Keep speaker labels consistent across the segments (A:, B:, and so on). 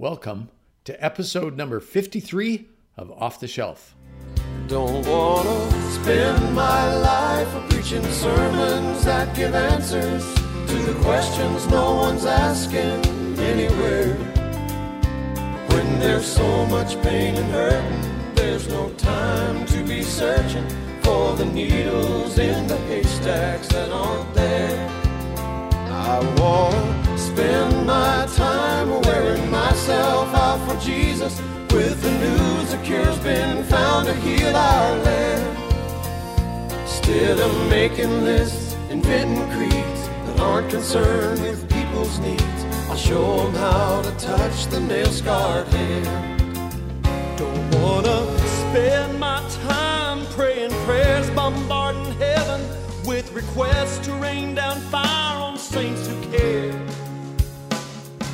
A: Welcome to episode number 53 of Off the Shelf.
B: Don't wanna spend my life preaching sermons that give answers to the questions no one's asking anywhere. When there's so much pain and there's no time to be searching for the needles in the haystacks that aren't there. I wanna spend my time wearing myself out for Jesus with the news a cure's been found to heal our land. Instead of making lists, inventing creeds that aren't concerned with people's needs, I'll show them how to touch the nail-scarred hand. Don't wanna spend my time praying prayers, bombarding heaven with requests to rain down fire on saints who.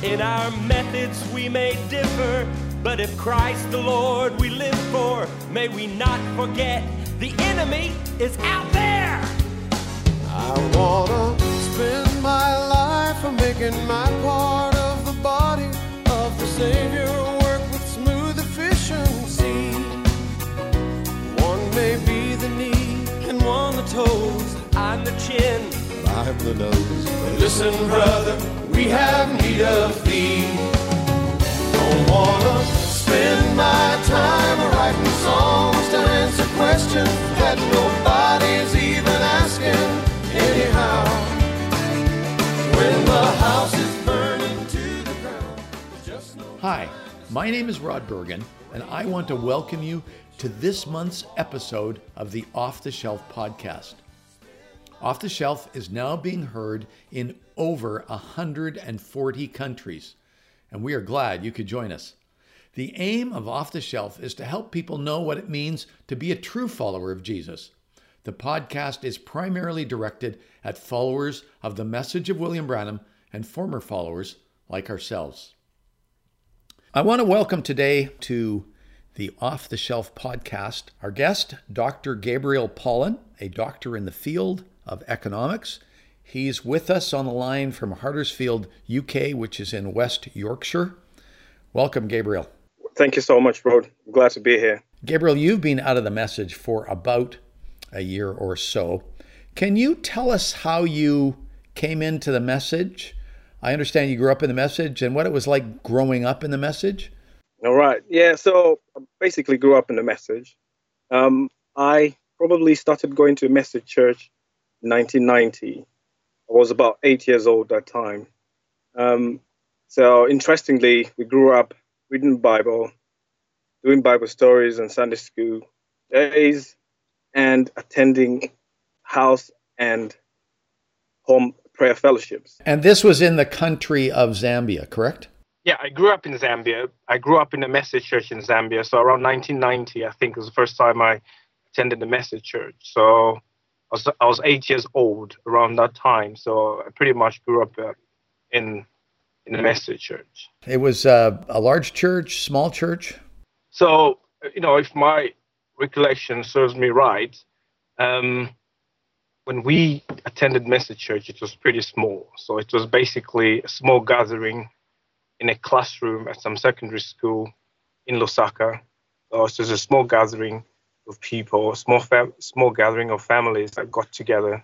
C: In our methods we may differ, but if Christ the Lord we live for, may we not forget the enemy is out there.
B: I wanna spend my life making my part of the body of the Savior work with smooth efficiency. One may be the knee and one the toes.
C: I'm the chin.
B: I'm the nose. But listen, brother, we have need of thee. Don't wanna spend my time writing songs to answer questions that nobody's even asking anyhow. When the house is burning to the ground, no
A: Hi, my name is Rod Bergen, and I want to welcome you to this month's episode of the Off the Shelf podcast. Off the Shelf is now being heard in over 140 countries, and we are glad you could join us. The aim of Off the Shelf is to help people know what it means to be a true follower of Jesus. The podcast is primarily directed at followers of the message of William Branham and former followers like ourselves. I want to welcome today to the Off the Shelf podcast our guest, Dr. Gabriel Pollen, a doctor in the field of economics. He's with us on the line from Huddersfield, UK, which is in West Yorkshire. Welcome, Gabriel.
D: Thank you so much, Rod. Glad to be here.
A: Gabriel, you've been out of the message for about a year or so. Can you tell us how you came into the message? I understand you grew up in the message and what it was like growing up in the message.
D: All right. Yeah. So I basically grew up in the message. Um, I probably started going to a message church 1990. I was about eight years old that time. Um, so interestingly, we grew up reading Bible, doing Bible stories and Sunday school days, and attending house and home prayer fellowships.
A: And this was in the country of Zambia, correct?
D: Yeah, I grew up in Zambia. I grew up in a message church in Zambia. So around 1990, I think was the first time I attended the message church. So I was, I was eight years old around that time. So I pretty much grew up uh, in in the message church.
A: It was uh, a large church, small church.
D: So you know, if my recollection serves me right, um, when we attended message church, it was pretty small. So it was basically a small gathering in a classroom at some secondary school in Lusaka. So it was a small gathering of people, small fam- small gathering of families that got together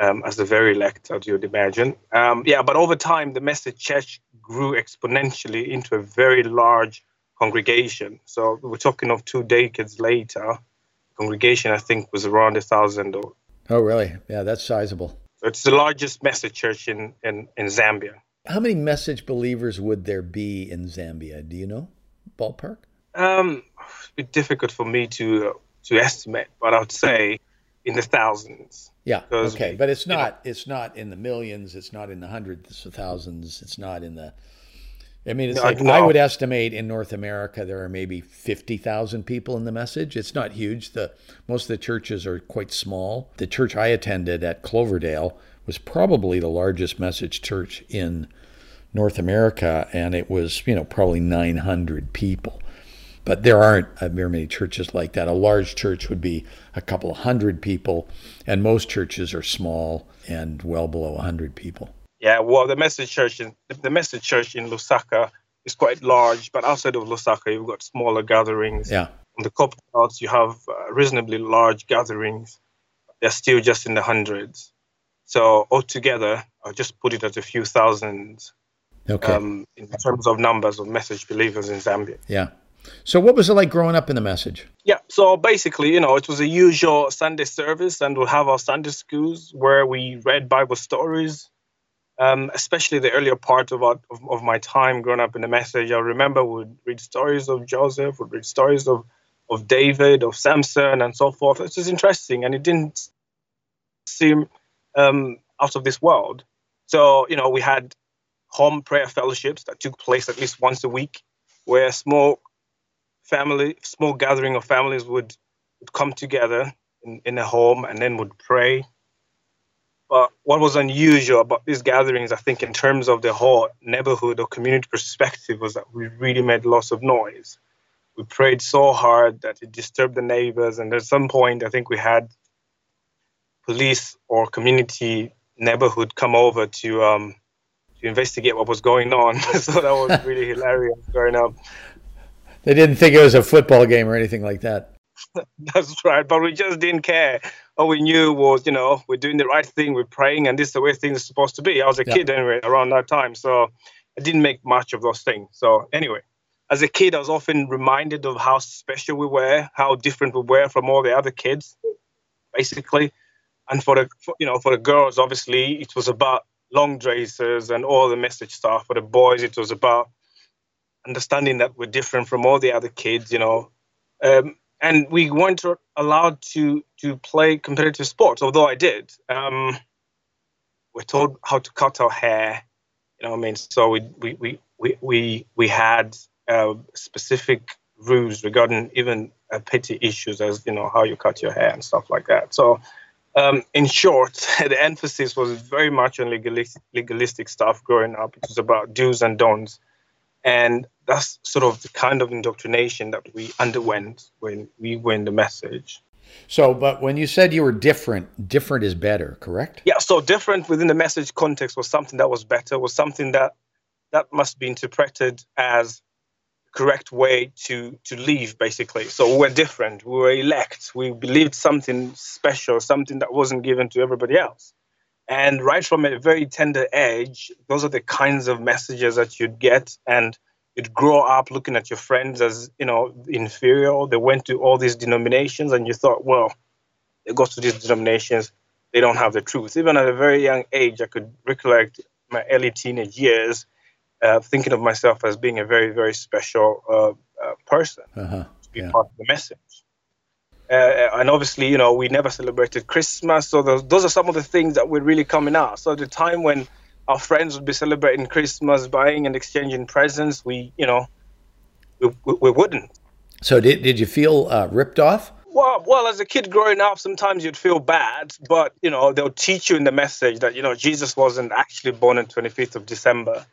D: um, as the very elect, as you'd imagine. Um, yeah, but over time, the message church grew exponentially into a very large congregation. So we're talking of two decades later. Congregation, I think, was around a thousand. Or
A: Oh, really? Yeah, that's sizable.
D: so it's the largest message church in, in, in Zambia.
A: How many message believers would there be in Zambia? Do you know? Ballpark?
D: Um, bit difficult for me to uh, to estimate, but I would say in the thousands.
A: Yeah. Okay,
D: we-
A: but it's
D: you know-
A: not it's not in the millions, it's not in the hundreds of thousands, it's not in the I mean, it's
D: No,
A: like
D: no.
A: I would estimate in North America there are maybe 50,000 people in the message. It's not huge. The most of the churches are quite small. The church I attended at Cloverdale was probably the largest message church in North America and it was, you know, probably 900 people. But there aren't very many churches like that. A large church would be a couple of hundred people, and most churches are small and well below 100 people.
D: Yeah, well, the message church in the message church in Lusaka is quite large, but outside of Lusaka, you've got smaller gatherings.
A: Yeah.
D: On the Belts, you have uh, reasonably large gatherings. They're still just in the hundreds. So altogether, I'll just put it at a few thousand
A: Okay.
D: um, in terms of numbers of message believers in Zambia.
A: yeah. So what was it like growing up in the message?
D: Yeah, so basically, you know, it was a usual Sunday service, and we'll have our Sunday schools where we read Bible stories. Um, especially the earlier part of, our, of of my time growing up in the message, I remember we'd read stories of Joseph, we'd read stories of of David, of Samson, and so forth. It was interesting, and it didn't seem um, out of this world. So, you know, we had home prayer fellowships that took place at least once a week, where small family, small gathering of families would, would come together in, in a home and then would pray. But what was unusual about these gatherings, I think, in terms of the whole neighborhood or community perspective, was that we really made lots of noise. We prayed so hard that it disturbed the neighbors, and at some point, I think we had police or community neighborhood come over to um, to investigate what was going on. so that was really hilarious growing up.
A: They didn't think it was a football game or anything like that.
D: That's right, but we just didn't care. All we knew was, you know, we're doing the right thing, we're praying, and this is the way things are supposed to be. I was a
A: Yeah.
D: kid anyway around that time, so I didn't make much of those things. So anyway, as a kid, I was often reminded of how special we were, how different we were from all the other kids, basically. And for the, for, you know, for the girls, obviously, it was about long dresses and all the message stuff. For the boys, it was about understanding that we're different from all the other kids, you know. Um, and we weren't allowed to to play competitive sports, although I did. Um, we're told how to cut our hair, you know I mean? So we we we we we, we had uh, specific rules regarding even uh, petty issues as you know how you cut your hair and stuff like that. So um, in short, the emphasis was very much on legalistic, legalistic stuff growing up. It was about do's and don'ts. And that's sort of the kind of indoctrination that we underwent when we were in the message.
A: So, but when you said you were different, different is better, correct?
D: Yeah, so different within the message context was something that was better, was something that that must be interpreted as correct way to to live basically so we're different we were elect we believed something special something that wasn't given to everybody else and right from a very tender age those are the kinds of messages that you'd get and you'd grow up looking at your friends as you know inferior they went to all these denominations and you thought well they go to these denominations they don't have the truth even at a very young age i could recollect my early teenage years uh, thinking of myself as being a very, very special uh, uh, person
A: Uh-huh.
D: to be
A: Yeah.
D: part of the message. Uh, and obviously, you know, we never celebrated Christmas. So those, those are some of the things that were really coming out. So the time when our friends would be celebrating Christmas, buying and exchanging presents, we, you know, we, we, we wouldn't.
A: So, did, did you feel uh, ripped off?
D: Well, well, as a kid growing up, sometimes you'd feel bad, but you know they'll teach you in the message that you know Jesus wasn't actually born on 25th of December,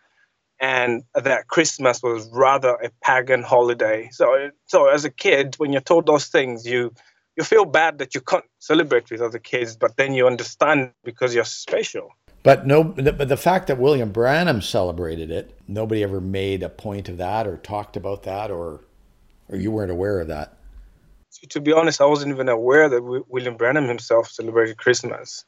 D: and that Christmas was rather a pagan holiday. So, so as a kid, when you're told those things, you you feel bad that you can't celebrate with other kids, but then you understand because you're special.
A: But no, but the fact that William Branham celebrated it, nobody ever made a point of that or talked about that, or or you weren't aware of that.
D: to, be honest, I wasn't even aware that Wi- William Branham himself celebrated Christmas.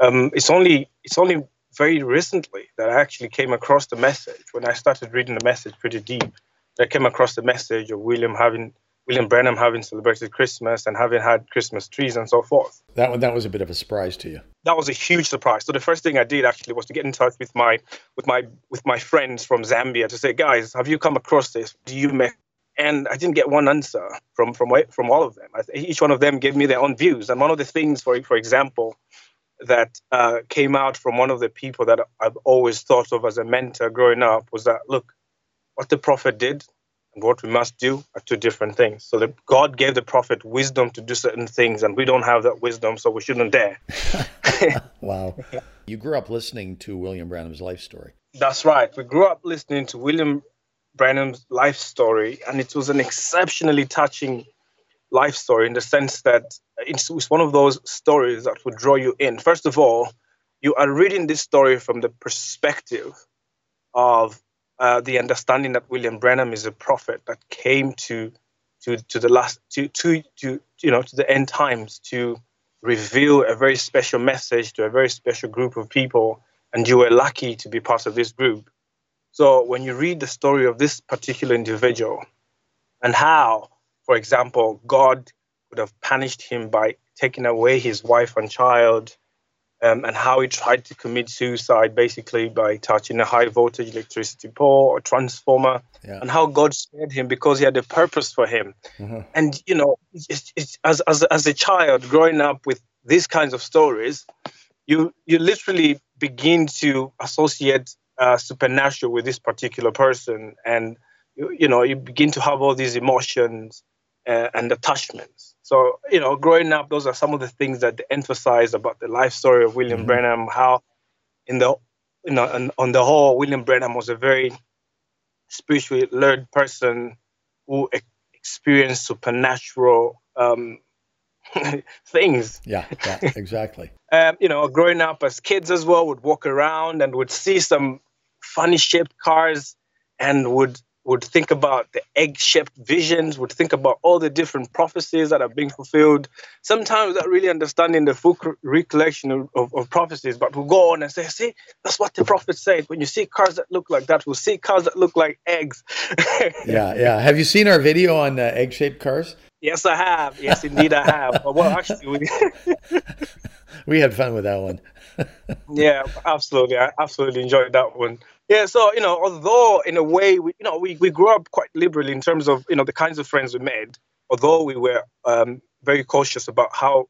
D: Um, it's only it's only very recently that I actually came across the message when I started reading the message pretty deep. That I came across the message of William having William Branham having celebrated Christmas and having had Christmas trees and so forth.
A: That one, that was a bit of a surprise to you.
D: That was a huge surprise. So the first thing I did actually was to get in touch with my with my with my friends from Zambia to say, guys, have you come across this? Do you make and I didn't get one answer from from from all of them. I, each one of them gave me their own views. And one of the things, for for example, that uh, came out from one of the people that I've always thought of as a mentor growing up was that look, what the prophet did and what we must do are two different things. So that God gave the prophet wisdom to do certain things, and we don't have that wisdom, so we shouldn't dare.
A: Wow. you grew up listening to William Branham's life story.
D: That's right. We grew up listening to William Branham's life story, and it was an exceptionally touching life story in the sense that it's, it's one of those stories that would draw you in. First of all, you are reading this story from the perspective of uh, the understanding that William Branham is a prophet that came to to to the last to to to you know to the end times to reveal a very special message to a very special group of people, and you were lucky to be part of this group. So when you read the story of this particular individual and how, for example, God would have punished him by taking away his wife and child um, and how he tried to commit suicide basically by touching a high voltage electricity pole or transformer, yeah. and how God spared him because he had a purpose for him. Mm-hmm. And you know, it's, it's, as, as as a child growing up with these kinds of stories, you you literally begin to associate uh, supernatural with this particular person, and you, you know you begin to have all these emotions uh, and attachments. So, you know, growing up, those are some of the things that they emphasize about the life story of William mm-hmm. Branham, how in the, you know, on, on the whole, William Branham was a very spiritually learned person who experienced supernatural um, things.
A: Yeah, yeah, exactly.
D: um, you know, growing up as kids as well, would walk around and would see some funny shaped cars and would would think about the egg shaped visions, would think about all the different prophecies that are being fulfilled, sometimes not really understanding the full recollection of, of, of, prophecies, but we'll go on and say, see, that's what the prophet said. When you see cars that look like that, we'll see cars that look like eggs.
A: yeah, yeah. Have you seen our video on uh, egg shaped cars?
D: Yes, I have. Yes, indeed, I have. well, actually, we,
A: we had fun with that one.
D: yeah, absolutely. I absolutely enjoyed that one. Yeah, so you know, although in a way, we, you know, we, we grew up quite liberally in terms of you know the kinds of friends we made. Although we were um, very cautious about how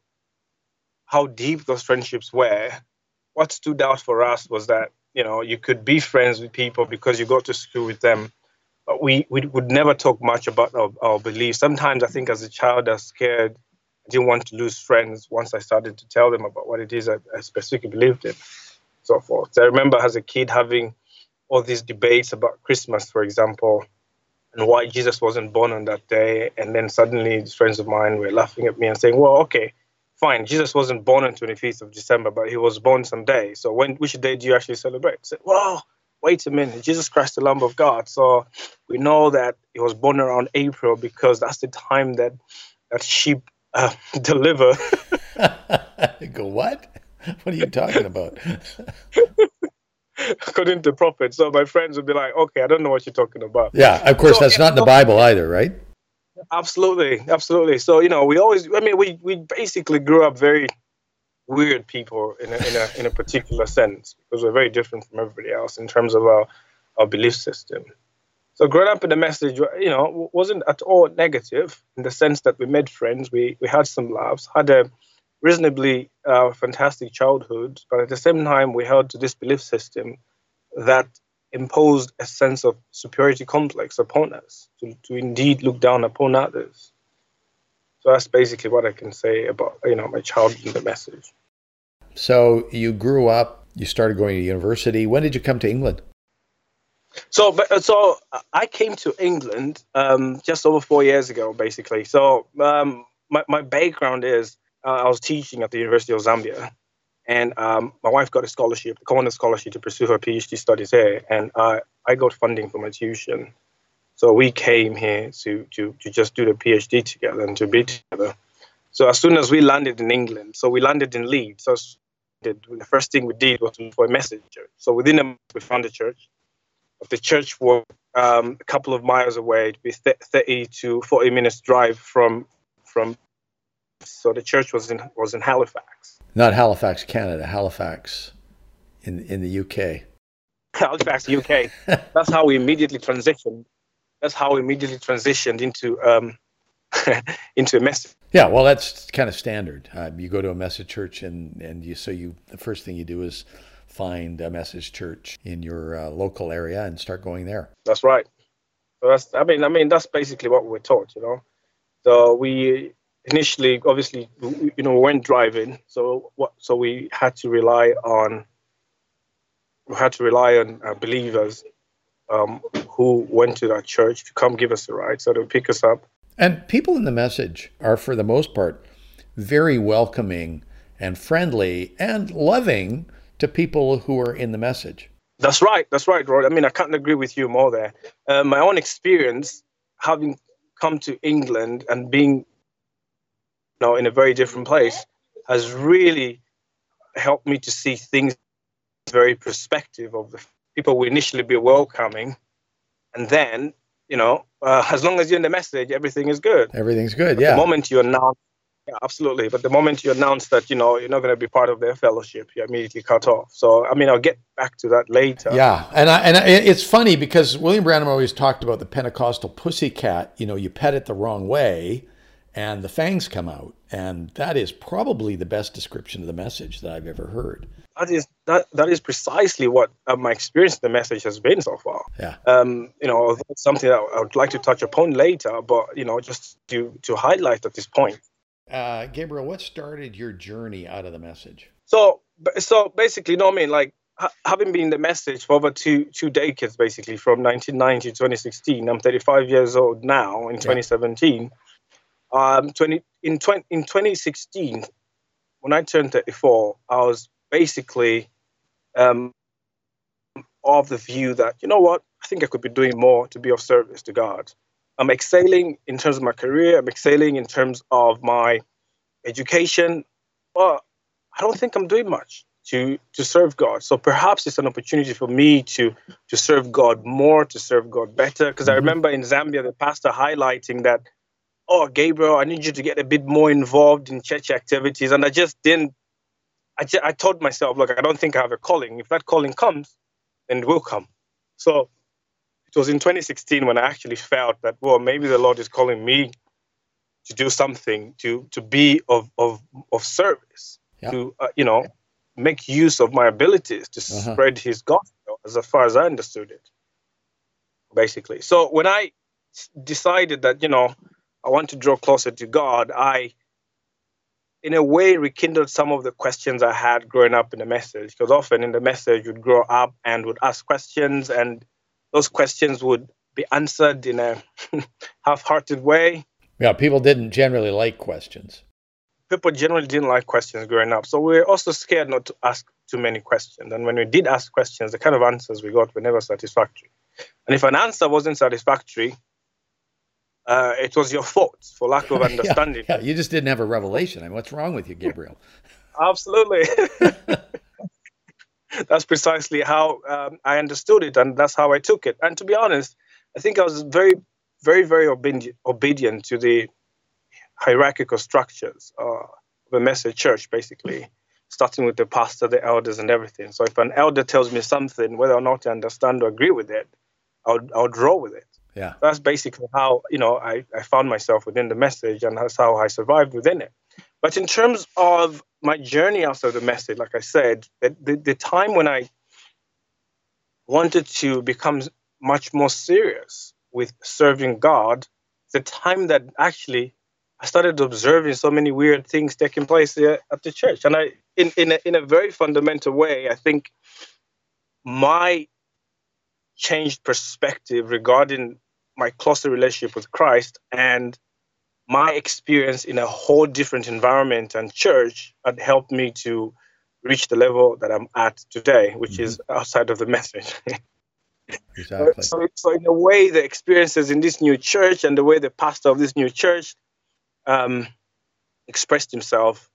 D: how deep those friendships were, what stood out for us was that you know you could be friends with people because you go to school with them, but we we would never talk much about our, our beliefs. Sometimes I think as a child I was scared. I didn't want to lose friends once I started to tell them about what it is I, I specifically believed in, so forth. So I remember as a kid having all these debates about Christmas, for example, and why Jesus wasn't born on that day. And then suddenly, friends of mine were laughing at me and saying, "Well, okay, fine. Jesus wasn't born on 25th of December, but he was born someday. So when which day do you actually celebrate?" I said, "Well, wait a minute. Jesus Christ, the Lamb of God. So we know that he was born around April because that's the time that that sheep uh, deliver."
A: Go what? What are you talking about?
D: according to the prophet. So my friends would be like, okay, I don't know what you're talking about.
A: Yeah, of course, so, that's not in the Bible either, right?
D: Absolutely, absolutely. So you know, we always, I mean, we we basically grew up very weird people in a, in a in a particular sense because we're very different from everybody else in terms of our our belief system. So growing up in the message, you know, wasn't at all negative in the sense that we made friends, we we had some laughs, had a reasonably uh, fantastic childhood, but at the same time, we held to this belief system that imposed a sense of superiority complex upon us, to, to indeed look down upon others. So that's basically what I can say about you know my childhood and the message.
A: So you grew up, you started going to university. When did you come to England?
D: So, but, so I came to England um, just over four years ago, basically. So um, my my background is uh, I was teaching at the University of Zambia, and um, my wife got a scholarship, a Commonwealth scholarship, to pursue her PhD studies here, and uh, I got funding for my tuition. So we came here to, to, to just do the PhD together and to be together. So as soon as we landed in England, so we landed in Leeds. So the first thing we did was to look for a church. So within a month, we found a church. The church was um, a couple of miles away, to be 30 to 40 minutes drive from from so the church was in was in Halifax.
A: Not Halifax, Canada. Halifax, in in the UK.
D: Halifax, UK. That's how we immediately transitioned. That's how we immediately transitioned into um, into a message.
A: Yeah, well, that's kind of standard. Uh, you go to a message church, and and you so you the first thing you do is find a message church in your uh, local area and start going there.
D: That's right. So that's I mean I mean that's basically what we're taught, you know. So we initially, obviously, you know, we weren't driving, so what? So we had to rely on we had to rely on uh, believers um, who went to that church to come give us a ride, so they pick us up.
A: And people in the message are, for the most part, very welcoming and friendly and loving to people who are in the message.
D: That's right. That's right, Rod. I mean, I can't agree with you more there. Uh, my own experience, having come to England and being, know, in a very different place, has really helped me to see things very perspective of the people will initially be welcoming, and then you know, uh, as long as you're in the message, everything is good.
A: Everything's good. Yeah.
D: The moment you announce, yeah, absolutely. But the moment you announce that you know you're not going to be part of their fellowship, you're immediately cut off. So I mean, I'll get back to that later.
A: Yeah, and I, and I, it's funny because William Branham always talked about the Pentecostal pussycat. You know, you pet it the wrong way, and the fangs come out, and that is probably the best description of the message that I've ever heard
D: that is that that is precisely what uh, my experience of the message has been so far.
A: Yeah.
D: Um, you know, something that I would like to touch upon later, but you know, just to to highlight at this point.
A: Uh, Gabriel, what started your journey out of the message?
D: So, so basically, you know, I mean, like ha- having been the message for over two two decades, basically from 1990 to 2016. I'm 35 years old now in 2017. Um, 20 in 20 in 2016, when I turned 34, I was basically um, of the view that, you know what, I think I could be doing more to be of service to God. I'm excelling in terms of my career, I'm excelling in terms of my education, but I don't think I'm doing much to to serve God. So perhaps it's an opportunity for me to to serve God more, to serve God better. Because mm-hmm. I remember in Zambia the pastor highlighting that, oh Gabriel, I need you to get a bit more involved in church activities, and I just didn't I, just, I told myself, look, I don't think I have a calling. If that calling comes, then it will come. So it was in 2016 when I actually felt that, well, maybe the Lord is calling me to do something, to to be of of, of service, yeah. to uh, you know make use of my abilities to uh-huh. spread His gospel, as far as I understood it, basically. So when I decided that you know I want to draw closer to God, I in a way rekindled some of the questions I had growing up in the message. Because often in the message, you'd grow up and would ask questions, and those questions would be answered in a half-hearted way.
A: Yeah, people didn't generally like questions.
D: People generally didn't like questions growing up, so we are also scared not to ask too many questions. And when we did ask questions, the kind of answers we got were never satisfactory. And if an answer wasn't satisfactory, uh, it was your fault for lack of understanding.
A: yeah, yeah, you just didn't have a revelation. I mean, what's wrong with you, Gabriel?
D: Absolutely. that's precisely how um, I understood it, and that's how I took it. And to be honest, I think I was very, very, very obedient, obedient to the hierarchical structures uh, of a message church, basically, starting with the pastor, the elders, and everything. So if an elder tells me something, whether or not I understand or agree with it, I'll, I'll draw with it.
A: Yeah.
D: That's basically how, you know, I, I found myself within the message and that's how I survived within it. But in terms of my journey after the message, like I said, the, the time when I wanted to become much more serious with serving God, the time that actually I started observing so many weird things taking place at the church. And I, in, in, a, in a very fundamental way, I think my changed perspective regarding my closer relationship with Christ and my experience in a whole different environment and church had helped me to reach the level that I'm at today, which mm-hmm. is outside of the message.
A: exactly.
D: So, so, in a way, the experiences in this new church and the way the pastor of this new church um, expressed himself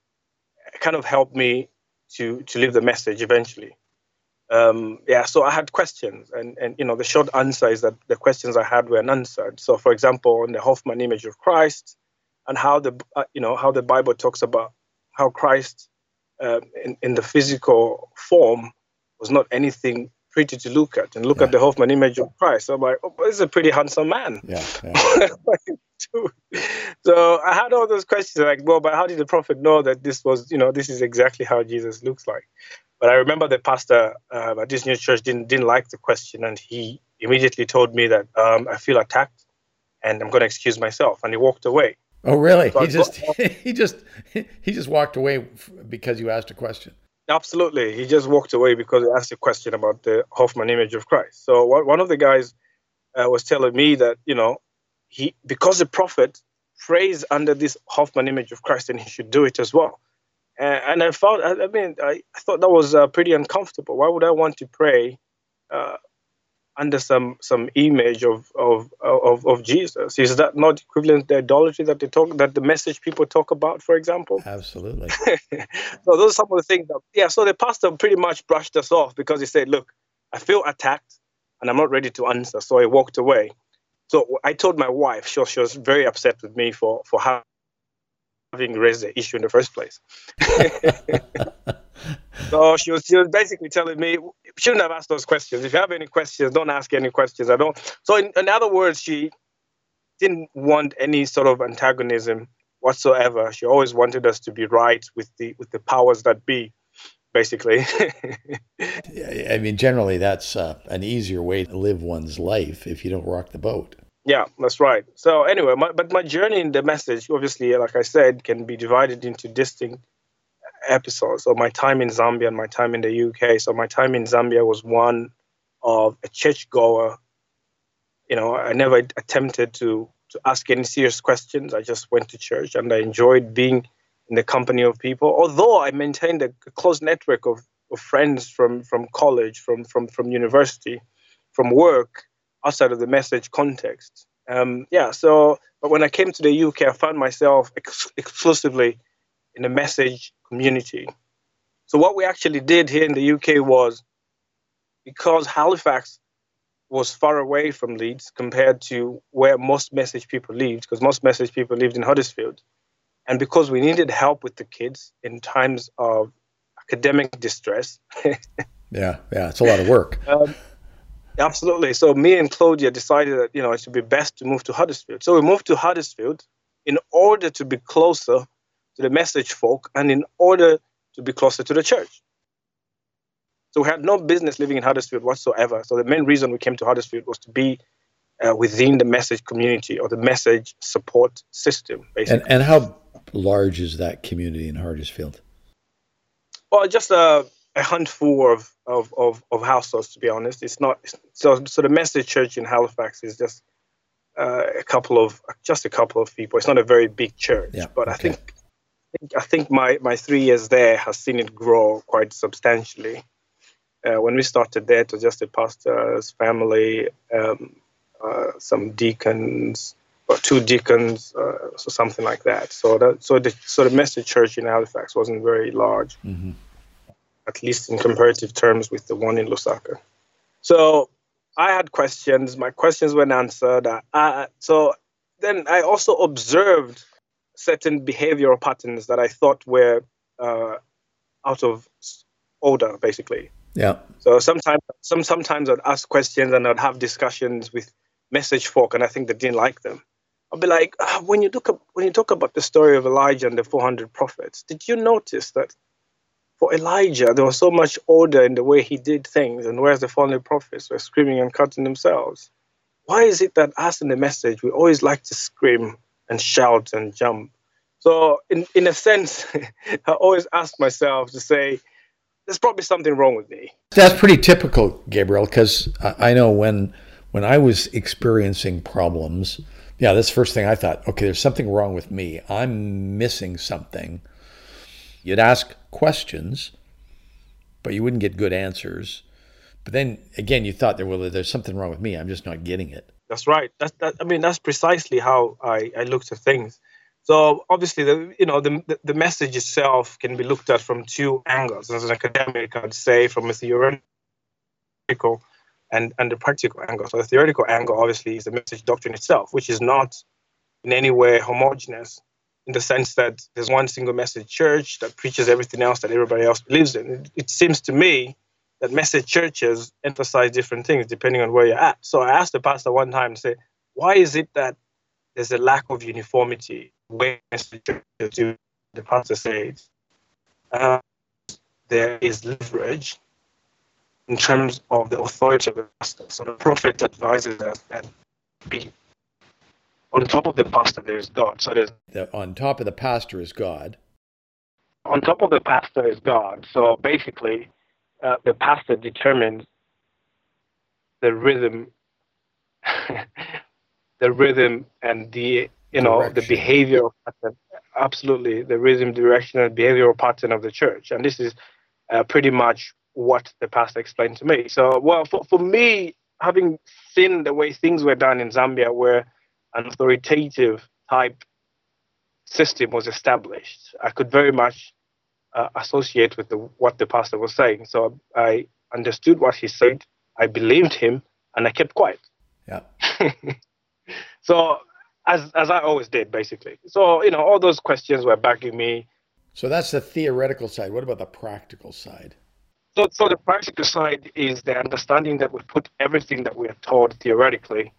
D: kind of helped me to to leave the message eventually um, yeah, so I had questions, and, and you know the short answer is that the questions I had were unanswered. So, for example, on the Hoffman image of Christ, and how the uh, you know how the Bible talks about how Christ uh, in, in the physical form was not anything pretty to look at, and look yeah. at the Hoffman image of Christ. So I'm like, oh, this is a pretty handsome man.
A: Yeah. yeah.
D: so I had all those questions like, well, but how did the prophet know that this was, you know, this is exactly how Jesus looks like? But I remember the pastor uh, at this new church didn't didn't like the question, and he immediately told me that um, I feel attacked, and I'm going to excuse myself, and he walked away.
A: Oh, really? So he just he just he just walked away because you asked a question.
D: Absolutely, he just walked away because he asked a question about the Hoffman image of Christ. So one of the guys uh, was telling me that you know he because the prophet prays under this Hoffman image of Christ, and he should do it as well and I found, I mean, I, thought that was uh, pretty uncomfortable. Why would I want to pray uh, under some some image of, of of of Jesus. Is that not equivalent to idolatry that they talk that the message people talk about, for example?
A: Absolutely.
D: so those are some of the things that yeah. So the pastor pretty much brushed us off because he said, "Look, I feel attacked, and I'm not ready to answer." So I walked away. So I told my wife. She, she was very upset with me for for having raised the issue in the first place. so she was, she was basically telling me, shouldn't have asked those questions. If you have any questions, don't ask any questions. I don't. So in, in other words, she didn't want any sort of antagonism whatsoever. She always wanted us to be right with the with the powers that be, basically.
A: I mean, generally, that's uh, an easier way to live one's life if you don't rock the boat.
D: Yeah, that's right. So anyway, my, but my journey in the message, obviously, like I said, can be divided into distinct episodes. So my time in Zambia and my time in the UK. So my time in Zambia was one of a churchgoer. You know, I never attempted to to ask any serious questions. I just went to church and I enjoyed being in the company of people. Although I maintained a, close network of, of friends from from college, from from from university, from work outside of the message context. Um, yeah. So, but when I came to the UK, I found myself ex- exclusively in the message community. So what we actually did here in the UK was because Halifax was far away from Leeds compared to where most message people lived, because most message people lived in Huddersfield. And because we needed help with the kids in times of academic distress.
A: yeah, yeah, it's a lot of work. um,
D: absolutely. So me and Claudia decided that, you know, it should be best to move to Huddersfield. So we moved to Huddersfield in order to be closer to the message folk and in order to be closer to the church. So we had no business living in Huddersfield whatsoever. So the main reason we came to Huddersfield was to be uh, within the message community or the message support system,
A: basically. And, and how large is that community in Huddersfield?
D: Well, just a, a handful of, of, of, of, households, to be honest. It's not so. So the message church in Halifax is just uh, a couple of just a couple of people. It's not a very big church, yeah, but okay. I think I think my, my three years there has seen it grow quite substantially. Uh, when we started there, it was just a pastor's family, um, uh, some deacons, or two deacons, uh, so something like that. So that so the so the message church in Halifax wasn't very large, mm-hmm. At least in comparative terms with the one in Lusaka. So I had questions. My questions weren't answered. I, so then I also observed certain behavioral patterns that I thought were uh, out of order, basically.
A: Yeah.
D: So sometimes, some sometimes I'd ask questions and I'd have discussions with message folk, and I think they didn't like them. I'll be like, oh, when you look up, when you talk about the story of Elijah and the 400 prophets, did you notice that for Elijah there was so much order in the way he did things, and whereas the 400 prophets were screaming and cutting themselves? Why is it that us in the message we always like to scream and shout and jump. So in, in a sense, I always ask myself to say, there's probably something wrong with me.
A: That's pretty typical, Gabriel, because I know when when I was experiencing problems, yeah, that's the first thing I thought, okay, there's something wrong with me. I'm missing something. You'd ask questions, but you wouldn't get good answers. But then again, you thought there, well, there's something wrong with me. I'm just not getting it.
D: That's right. That's that. I mean, that's precisely how I, I looked at things. So obviously, the you know the the message itself can be looked at from two angles. As an academic, I'd say from a theoretical and and the practical angle. So the theoretical angle, obviously, is the message doctrine itself, which is not in any way homogeneous in the sense that there's one single message church that preaches everything else that everybody else believes in. It, it seems to me that message churches emphasize different things depending on where you're at. So I asked the pastor one time, to say, why is it that there's a lack of uniformity where message churches do? The pastor says, uh, there is leverage in terms of the authority of the pastor. So the prophet advises us that be on top of the pastor there is God. So there's
A: the, on top of the pastor is God.
D: On top of the pastor is God. So basically, uh, the pastor determines the rhythm, the rhythm and the you know direction. the behavioral pattern. Absolutely, the rhythm, direction, and behavioral pattern of the church, and this is uh, pretty much what the pastor explained to me. So, well, for, for me, having seen the way things were done in Zambia, where an authoritative type system was established, I could very much uh, associate with the, what the pastor was saying. So I understood what he said, I believed him, and I kept quiet.
A: Yeah.
D: so as as I always did, basically. So you know, all those questions were bugging me.
A: So that's the theoretical side. What about the practical side?
D: So, so the practical side is the understanding that we put everything that we are taught theoretically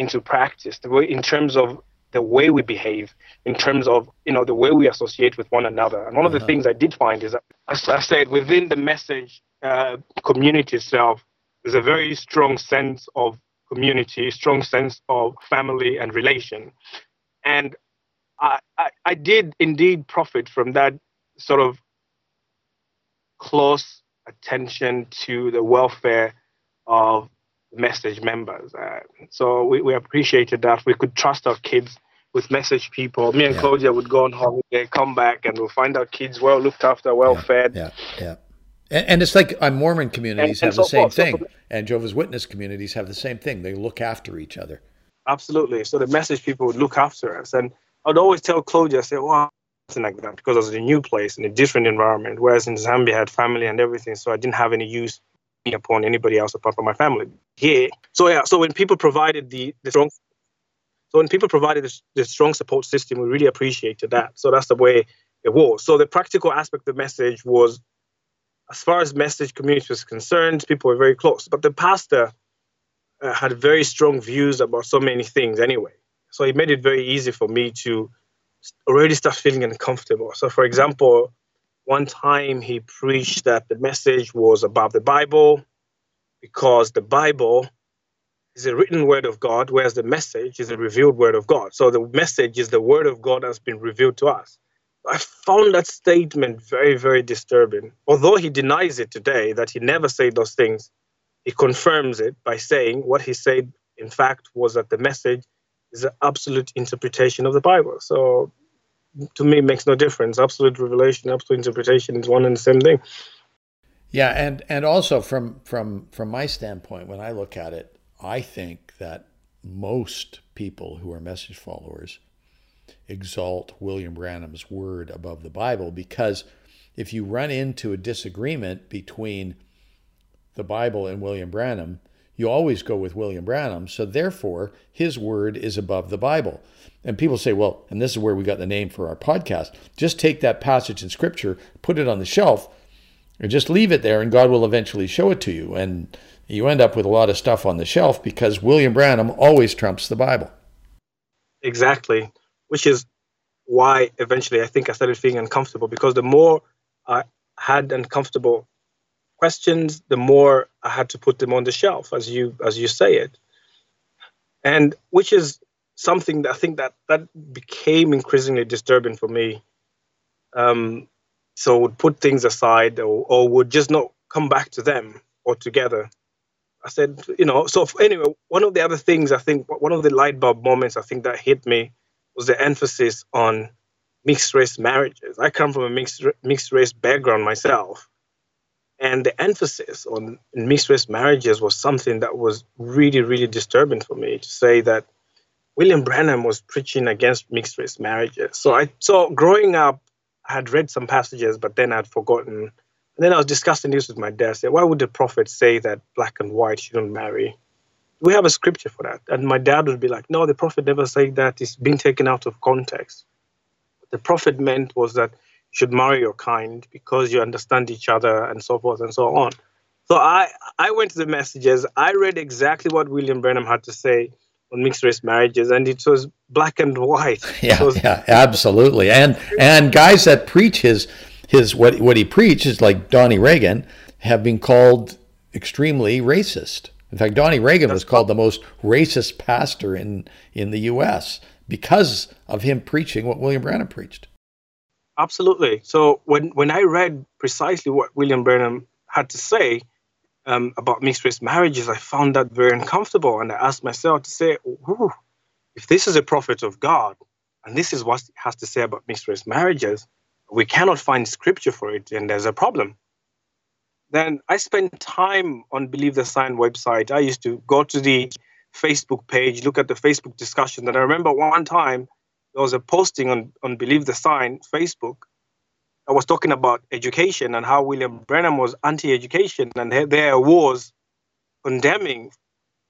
D: into practice. The way, in terms of the way we behave, in terms of you know the way we associate with one another. And one of the uh-huh. things I did find is that, as I said, within the message uh, community itself, there's a very strong sense of community, strong sense of family and relation. And I, I, I did indeed profit from that sort of close attention to the welfare of message members. Uh, so we, we appreciated that. We could trust our kids with message people. Me and yeah. Claudia would go on holiday, come back, and we'll find our kids well looked after, well
A: yeah.
D: fed.
A: Yeah, yeah. And, and it's like uh, Mormon communities and, have and the so same forth. thing, so and Jehovah's Witness communities have the same thing. They look after each other.
D: Absolutely. So the message people would look after us, and I'd always tell Claudia, I say, "Well, nothing like that," because I was in a new place in a different environment. Whereas in Zambia, I had family and everything, so I didn't have any use upon anybody else apart from my family. Here, so yeah. So when people provided the the strong, so when people provided the, strong support system, we really appreciated that. So that's the way it was. So the practical aspect of the message was as far as message community was concerned, people were very close. But the pastor uh, had very strong views about so many things anyway. So it made it very easy for me to already start feeling uncomfortable. So, for example, one time he preached that the message was about the Bible because the Bible is a written word of God, whereas the message is a revealed word of God. So the message is the word of God that's been revealed to us. I found that statement very, very disturbing. Although he denies it today that he never said those things, he confirms it by saying what he said, in fact, was that the message is an absolute interpretation of the Bible. So to me, makes no difference. Absolute revelation, absolute interpretation is one and the same thing.
A: Yeah, and and also from from from my standpoint, when I look at it, I think that most people who are message followers exalt William Branham's word above the Bible because if you run into a disagreement between the Bible and William Branham, you always go with William Branham. So therefore, his word is above the Bible. And people say, well, and this is where we got the name for our podcast. Just take that passage in scripture, put it on the shelf, and just leave it there, and God will eventually show it to you. And you end up with a lot of stuff on the shelf because William Branham always trumps the Bible.
D: Exactly which is why eventually I think I started feeling uncomfortable because the more I had uncomfortable questions, the more I had to put them on the shelf, as you as you say it, and which is something that I think that that became increasingly disturbing for me. Um, so would put things aside or, or would just not come back to them altogether. I said, you know, so anyway, one of the other things I think, one of the light bulb moments I think that hit me was the emphasis on mixed race marriages. I come from a mixed mixed race background myself, and the emphasis on mixed race marriages was something that was really really disturbing for me to say that William Branham was preaching against mixed race marriages. So I so growing up, I had read some passages, but then I'd forgotten. And then I was discussing this with my dad. I Said, why would the prophet say that black and white shouldn't marry? we have a scripture for that. And my dad would be like, no, the prophet never said that. It's been taken out of context. What the prophet meant was that should marry your kind because you understand each other and so forth and so on. So I, I went to the messages. I read exactly what William Branham had to say on mixed race marriages, and it was black and white.
A: Yeah,
D: was,
A: yeah, absolutely. And and guys that preach his his what what he preaches, like Donny Reagan, have been called extremely racist. In fact, Donny Reagan was called the most racist pastor in, in the U.S. because of him preaching what William Branham preached.
D: Absolutely. So when, when I read precisely what William Branham had to say um, about mixed race marriages, I found that very uncomfortable. And I asked myself to say, if this is a prophet of God, and this is what he has to say about mixed race marriages, we cannot find scripture for it, and there's a problem then I spent time on Believe the Sign website. I used to go to the Facebook page, look at the Facebook discussion. And I remember one time there was a posting on, on Believe the Sign Facebook. I was talking about education and how William Branham was anti-education, and there was condemning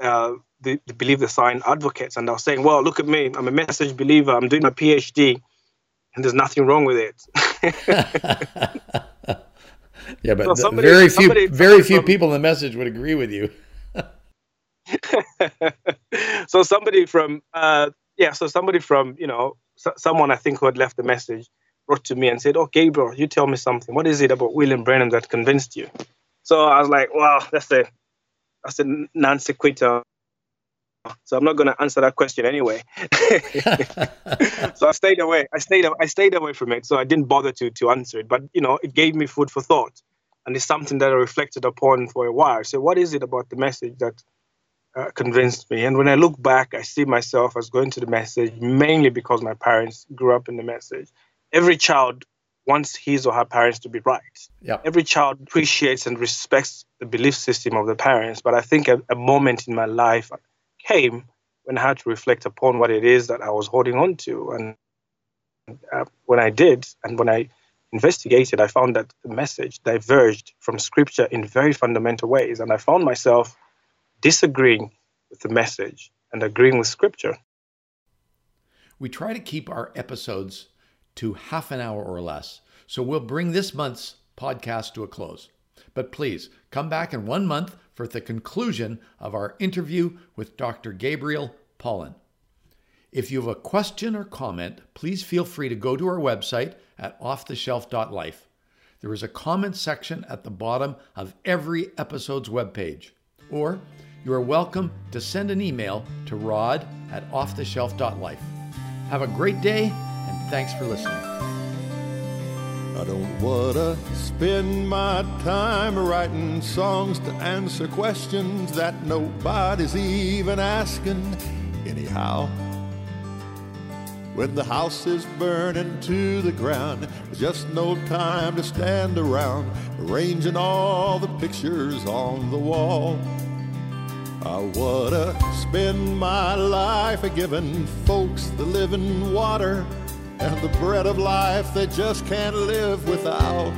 D: uh, the, the Believe the Sign advocates. And I was saying, well, look at me. I'm a message believer. I'm doing my PhD, and there's nothing wrong with
A: it. Yeah, but so somebody, very few somebody, very few people in the message would agree with you.
D: so somebody from uh, yeah, so somebody from you know so, someone I think who had left the message wrote to me and said, "Oh, Gabriel, you tell me something. What is it about William Branham that convinced you?" So I was like, Wow, that's a that's a non sequitur." So I'm not going to answer that question anyway. so I stayed away. I stayed. I stayed away from it. So I didn't bother to to answer it. But you know, it gave me food for thought, and it's something that I reflected upon for a while. So what is it about the message that uh, convinced me? And when I look back, I see myself as going to the message mainly because my parents grew up in the message. Every child wants his or her parents to be right.
A: Yep.
D: Every child appreciates and respects the belief system of the parents. But I think a, a moment in my life came when I had to reflect upon what it is that I was holding on to. And uh, when I did, and when I investigated, I found that the message diverged from scripture in very fundamental ways. And I found myself disagreeing with the message and agreeing with scripture.
A: We try to keep our episodes to half an hour or less. So we'll bring this month's podcast to a close. But please come back in one month for the conclusion of our interview with Dr. Gabriel Pollen. If you have a question or comment, please feel free to go to our website at offtheshelf.life. There is a comment section at the bottom of every episode's webpage. Or you are welcome to send an email to rod at offtheshelf.life. Have a great day, and thanks for listening.
E: I don't wanna spend my time writing songs to answer questions that nobody's even asking anyhow. When the house is burning to the ground, there's just no time to stand around arranging all the pictures on the wall. I wanna spend my life a giving folks the living water and the bread of life they just can't live without.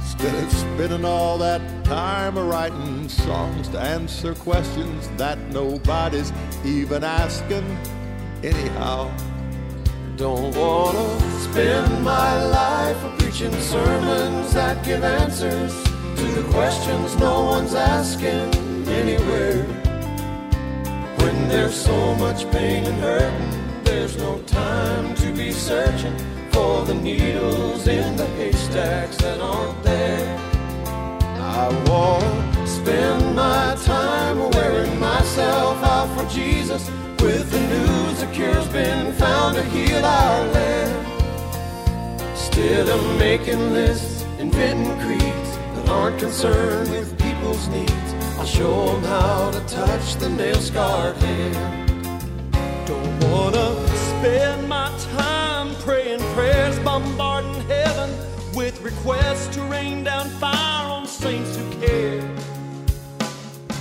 E: Instead of spending all that time writing songs to answer questions that nobody's even asking anyhow.
B: Don't wanna spend my life preaching sermons that give answers to the questions no one's asking anywhere. When there's so much pain and hurting there's no time to be searching for the needles in the haystacks that aren't there. I won't spend my time wearing myself out for Jesus with the news a cure's been found to heal our land. Instead of making lists, inventing creeds that aren't concerned with people's needs, I'll show them how to touch the nail-scarred hand. Don't wanna spend my time praying prayers, bombarding heaven with requests to rain down fire on saints who care.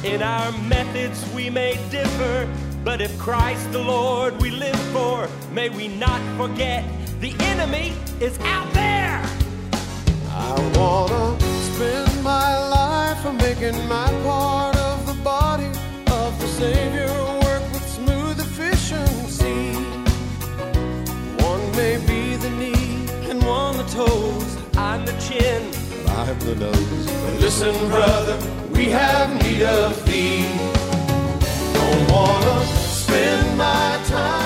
C: In our methods we may differ, but if Christ the Lord we live for, may we not forget the enemy is out there.
B: I wanna spend my life making my part of the body of the Savior. Work with smooth efficiency. One may be the knee, and one the
C: toes, I'm the chin,
E: I'm the nose.
B: But listen, brother, we have need of thee. Don't wanna spend my time